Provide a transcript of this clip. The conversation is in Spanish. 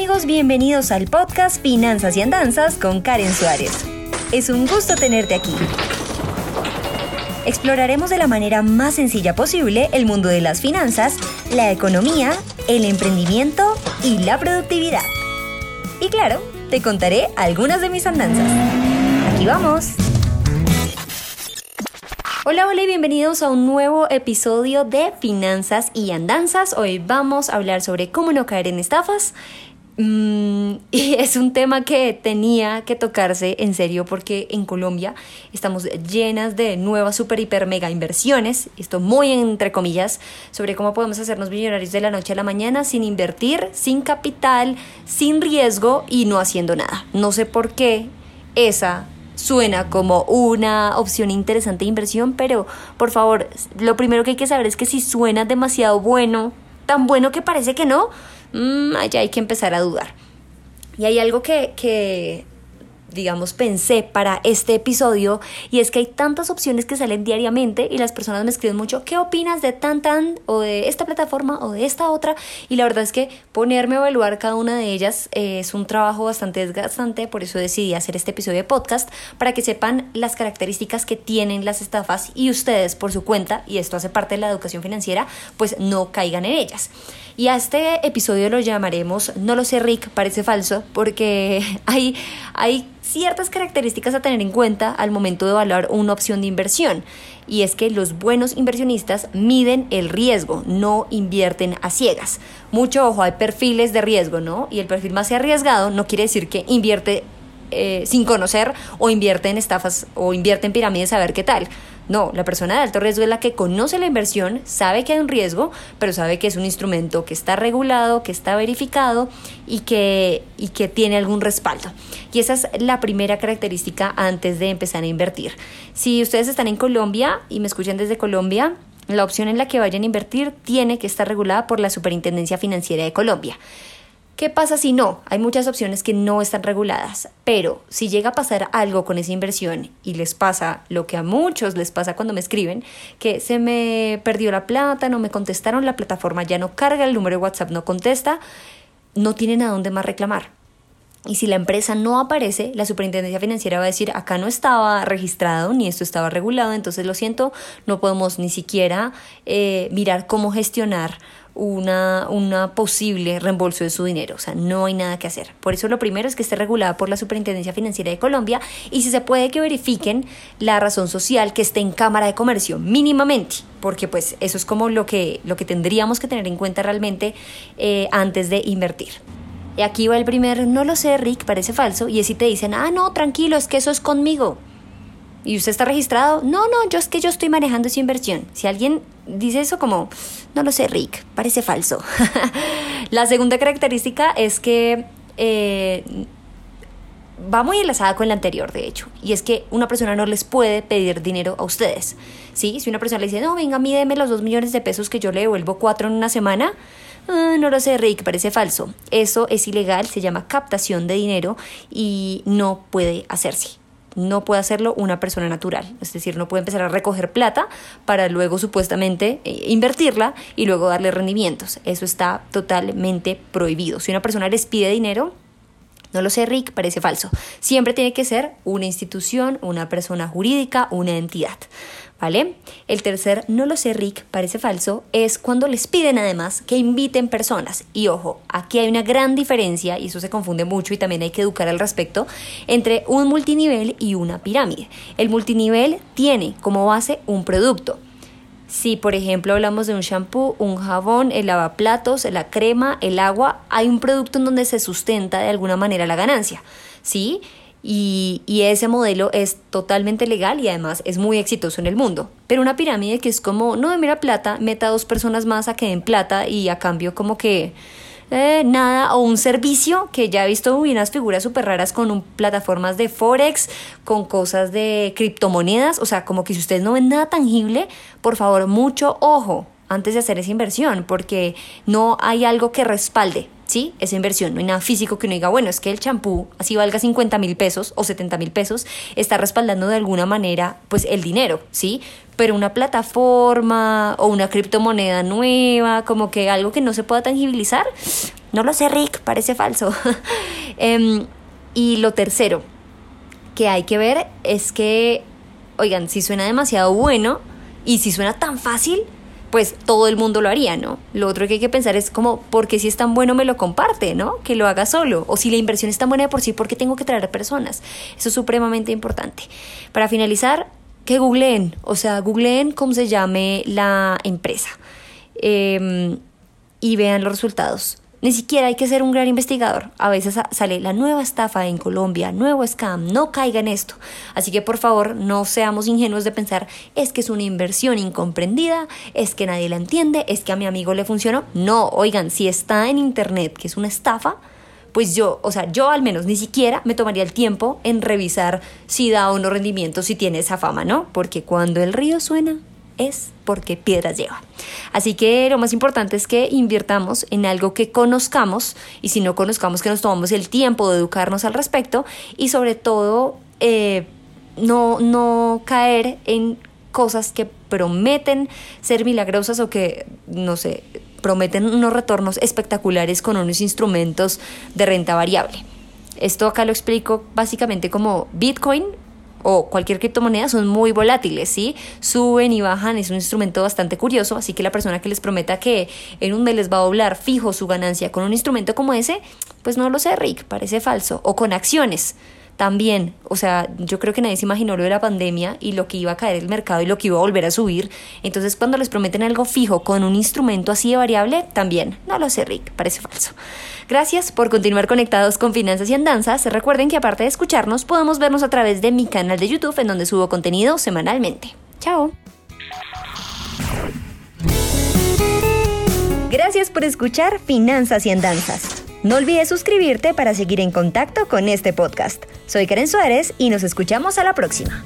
amigos, bienvenidos al podcast Finanzas y Andanzas con Karen Suárez. Es un gusto tenerte aquí. Exploraremos de la manera más sencilla posible el mundo de las finanzas, la economía, el emprendimiento y la productividad. Y claro, te contaré algunas de mis andanzas. Aquí vamos. Hola, hola y bienvenidos a un nuevo episodio de Finanzas y Andanzas. Hoy vamos a hablar sobre cómo no caer en estafas. Mm, y es un tema que tenía que tocarse en serio porque en Colombia estamos llenas de nuevas super hiper mega inversiones, esto muy entre comillas, sobre cómo podemos hacernos millonarios de la noche a la mañana sin invertir, sin capital, sin riesgo y no haciendo nada. No sé por qué esa suena como una opción interesante de inversión, pero por favor, lo primero que hay que saber es que si suena demasiado bueno, tan bueno que parece que no, mmm, allá hay que empezar a dudar. Y hay algo que, que digamos, pensé para este episodio y es que hay tantas opciones que salen diariamente y las personas me escriben mucho, ¿qué opinas de tan tan o de esta plataforma o de esta otra? Y la verdad es que ponerme a evaluar cada una de ellas eh, es un trabajo bastante desgastante, por eso decidí hacer este episodio de podcast para que sepan las características que tienen las estafas y ustedes por su cuenta, y esto hace parte de la educación financiera, pues no caigan en ellas. Y a este episodio lo llamaremos No lo sé Rick, parece falso, porque hay, hay ciertas características a tener en cuenta al momento de evaluar una opción de inversión. Y es que los buenos inversionistas miden el riesgo, no invierten a ciegas. Mucho ojo, hay perfiles de riesgo, ¿no? Y el perfil más arriesgado no quiere decir que invierte eh, sin conocer o invierte en estafas o invierte en pirámides a ver qué tal. No, la persona de alto riesgo es la que conoce la inversión, sabe que hay un riesgo, pero sabe que es un instrumento que está regulado, que está verificado y que, y que tiene algún respaldo. Y esa es la primera característica antes de empezar a invertir. Si ustedes están en Colombia y me escuchan desde Colombia, la opción en la que vayan a invertir tiene que estar regulada por la Superintendencia Financiera de Colombia. ¿Qué pasa si no? Hay muchas opciones que no están reguladas, pero si llega a pasar algo con esa inversión y les pasa lo que a muchos les pasa cuando me escriben, que se me perdió la plata, no me contestaron, la plataforma ya no carga, el número de WhatsApp no contesta, no tienen a dónde más reclamar. Y si la empresa no aparece, la superintendencia financiera va a decir, acá no estaba registrado ni esto estaba regulado, entonces lo siento, no podemos ni siquiera eh, mirar cómo gestionar una, una posible reembolso de su dinero. O sea, no hay nada que hacer. Por eso lo primero es que esté regulada por la Superintendencia Financiera de Colombia y si se puede que verifiquen la razón social que esté en Cámara de Comercio, mínimamente, porque pues eso es como lo que, lo que tendríamos que tener en cuenta realmente eh, antes de invertir. Aquí va el primer, no lo sé, Rick, parece falso, y es si te dicen, ah, no, tranquilo, es que eso es conmigo. ¿Y usted está registrado? No, no, yo es que yo estoy manejando esa inversión. Si alguien dice eso como, no lo sé, Rick, parece falso. la segunda característica es que eh, va muy enlazada con la anterior, de hecho, y es que una persona no les puede pedir dinero a ustedes. ¿sí? Si una persona le dice, no, venga, mídeme los dos millones de pesos que yo le devuelvo cuatro en una semana, ah, no lo sé, Rick, parece falso. Eso es ilegal, se llama captación de dinero y no puede hacerse no puede hacerlo una persona natural. Es decir, no puede empezar a recoger plata para luego supuestamente eh, invertirla y luego darle rendimientos. Eso está totalmente prohibido. Si una persona les pide dinero, no lo sé, Rick, parece falso. Siempre tiene que ser una institución, una persona jurídica, una entidad. ¿Vale? El tercer, no lo sé, Rick, parece falso, es cuando les piden además que inviten personas. Y ojo, aquí hay una gran diferencia, y eso se confunde mucho y también hay que educar al respecto, entre un multinivel y una pirámide. El multinivel tiene como base un producto. Si, por ejemplo, hablamos de un shampoo, un jabón, el lavaplatos, la crema, el agua, hay un producto en donde se sustenta de alguna manera la ganancia. ¿Sí? Y, ese modelo es totalmente legal y además es muy exitoso en el mundo. Pero una pirámide que es como, no, mira plata, meta a dos personas más a que den plata y a cambio como que eh, nada, o un servicio que ya he visto unas figuras súper raras con plataformas de Forex, con cosas de criptomonedas, o sea, como que si ustedes no ven nada tangible, por favor, mucho ojo antes de hacer esa inversión, porque no hay algo que respalde ¿sí? Esa inversión, no hay nada físico que uno diga, bueno, es que el champú, así valga 50 mil pesos o 70 mil pesos, está respaldando de alguna manera, pues, el dinero, ¿sí? Pero una plataforma o una criptomoneda nueva, como que algo que no se pueda tangibilizar, No lo sé, Rick, parece falso. Em, y lo tercero que hay que ver es que, oigan, si suena demasiado bueno y si suena tan fácil, pues todo el mundo lo haría, ¿no? Lo otro que hay que pensar es como, ¿por qué si es tan bueno me lo comparte, ¿no? Que lo haga solo. O si la inversión es tan buena de por sí, ¿por qué tengo que traer personas? Eso es supremamente importante. Para finalizar, que googleen, o sea, googleen cómo se llame la empresa em, y vean los resultados. Ni siquiera hay que ser un gran investigador. A veces sale la nueva estafa en Colombia, nuevo scam, no caiga en esto. Así que por favor no seamos ingenuos de pensar es que es una inversión incomprendida, es que nadie la entiende, es que a mi amigo le funcionó. No, oigan, si está en internet que es una estafa, pues yo, o sea, yo al menos ni siquiera me tomaría el tiempo en revisar si da o no rendimiento, si tiene esa fama, ¿no? Porque cuando el río suena, es porque piedras lleva. Así que lo más importante es que invirtamos en algo que conozcamos y si no conozcamos que nos tomamos el tiempo de educarnos al respecto y sobre todo eh, no, no caer en cosas que prometen ser milagrosas o que, no sé, prometen unos retornos espectaculares con unos instrumentos de renta variable. Esto acá lo explico básicamente como Bitcoin o cualquier criptomoneda son muy volátiles, ¿sí? Suben y bajan, es un instrumento bastante curioso, así que la persona que les prometa que en un mes les va a doblar fijo su ganancia con un instrumento como ese, pues no lo sé, Rick, parece falso. O con acciones también, o sea, yo creo que nadie se imaginó lo de la pandemia y lo que iba a caer el mercado y lo que iba a volver a subir. Entonces, cuando les prometen algo fijo con un instrumento así de variable, también, no lo sé, Rick, parece falso. Gracias por continuar conectados con Finanzas y Andanzas. Recuerden que aparte de escucharnos, podemos vernos a través de mi canal de YouTube en donde subo contenido semanalmente. Chao. Gracias por escuchar Finanzas y Andanzas. No olvides suscribirte para seguir en contacto con este podcast. Soy Karen Suárez y nos escuchamos a la próxima.